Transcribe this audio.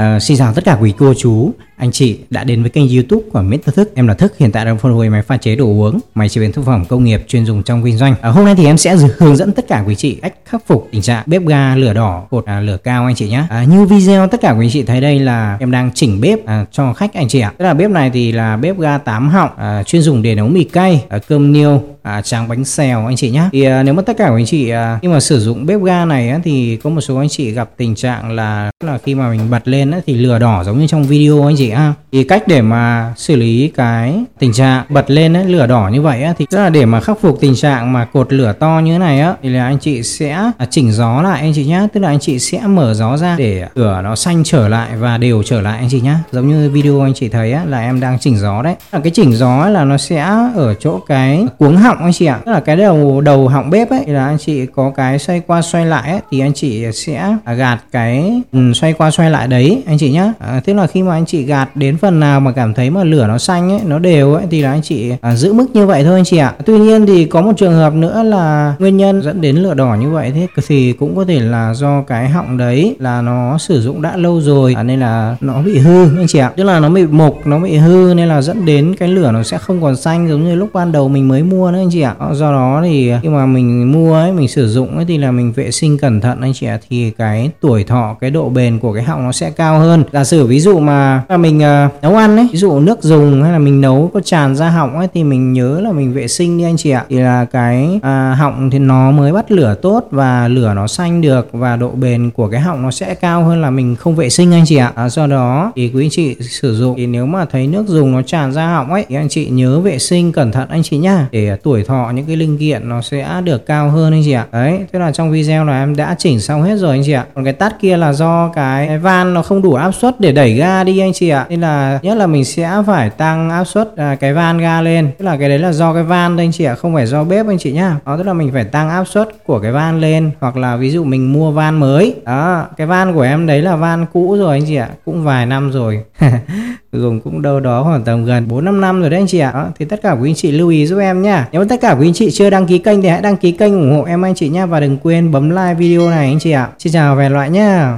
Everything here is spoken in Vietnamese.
Ờ, xin chào tất cả quý cô chú, anh chị đã đến với kênh youtube của Mr. Thức. Em là Thức, hiện tại đang phân hồi máy pha chế đồ uống, máy chế biến thực phẩm công nghiệp chuyên dùng trong kinh doanh. À, Hôm nay thì em sẽ hướng dẫn tất cả quý chị cách khắc phục tình trạng bếp ga lửa đỏ, cột à, lửa cao anh chị nhé. À, Như video tất cả quý chị thấy đây là em đang chỉnh bếp à, cho khách anh chị ạ. Tức là bếp này thì là bếp ga 8 họng, à, chuyên dùng để nấu mì cay, à, cơm niêu, à, tráng bánh xèo anh chị nhé. Thì à, nếu mà tất cả của anh chị à, khi mà sử dụng bếp ga này á, thì có một số anh chị gặp tình trạng là là khi mà mình bật lên á, thì lửa đỏ giống như trong video anh chị chị thì cách để mà xử lý cái tình trạng bật lên ấy, lửa đỏ như vậy ấy, thì tức là để mà khắc phục tình trạng mà cột lửa to như thế này á thì là anh chị sẽ chỉnh gió lại anh chị nhé tức là anh chị sẽ mở gió ra để lửa nó xanh trở lại và đều trở lại anh chị nhé giống như video anh chị thấy á, là em đang chỉnh gió đấy là cái chỉnh gió là nó sẽ ở chỗ cái cuống họng anh chị ạ tức là cái đầu đầu họng bếp ấy thì là anh chị có cái xoay qua xoay lại ấy, thì anh chị sẽ gạt cái xoay qua xoay lại đấy anh chị nhá à, tức là khi mà anh chị gạt đến phần nào mà cảm thấy mà lửa nó xanh ấy nó đều ấy thì là anh chị à, giữ mức như vậy thôi anh chị ạ. Tuy nhiên thì có một trường hợp nữa là nguyên nhân dẫn đến lửa đỏ như vậy thế thì cũng có thể là do cái họng đấy là nó sử dụng đã lâu rồi à, nên là nó bị hư anh chị ạ. Tức là nó bị mục nó bị hư nên là dẫn đến cái lửa nó sẽ không còn xanh giống như lúc ban đầu mình mới mua nữa anh chị ạ. Ờ, do đó thì khi mà mình mua ấy mình sử dụng ấy thì là mình vệ sinh cẩn thận anh chị ạ thì cái tuổi thọ cái độ bền của cái họng nó sẽ cao hơn. Giả sử ví dụ mà mình à, nấu ăn ấy ví dụ nước dùng hay là mình nấu có tràn ra họng ấy thì mình nhớ là mình vệ sinh đi anh chị ạ. Thì là cái à, họng thì nó mới bắt lửa tốt và lửa nó xanh được và độ bền của cái họng nó sẽ cao hơn là mình không vệ sinh anh chị ạ. À, do đó thì quý anh chị sử dụng. Thì nếu mà thấy nước dùng nó tràn ra họng ấy thì anh chị nhớ vệ sinh cẩn thận anh chị nhá. Để à, tuổi thọ những cái linh kiện nó sẽ được cao hơn anh chị ạ. Đấy tức là trong video là em đã chỉnh xong hết rồi anh chị ạ. Còn cái tắt kia là do cái van nó không đủ áp suất để đẩy ga đi anh chị ạ. Nên là nhất là mình sẽ phải tăng áp suất à, cái van ga lên tức là cái đấy là do cái van đây anh chị ạ không phải do bếp anh chị nhá đó tức là mình phải tăng áp suất của cái van lên hoặc là ví dụ mình mua van mới đó cái van của em đấy là van cũ rồi anh chị ạ cũng vài năm rồi dùng cũng đâu đó khoảng tầm gần 4 5 năm rồi đấy anh chị ạ. Đó, thì tất cả quý anh chị lưu ý giúp em nhá. Nếu tất cả quý anh chị chưa đăng ký kênh thì hãy đăng ký kênh ủng hộ em anh chị nhá và đừng quên bấm like video này anh chị ạ. Xin chào và hẹn lại nhá.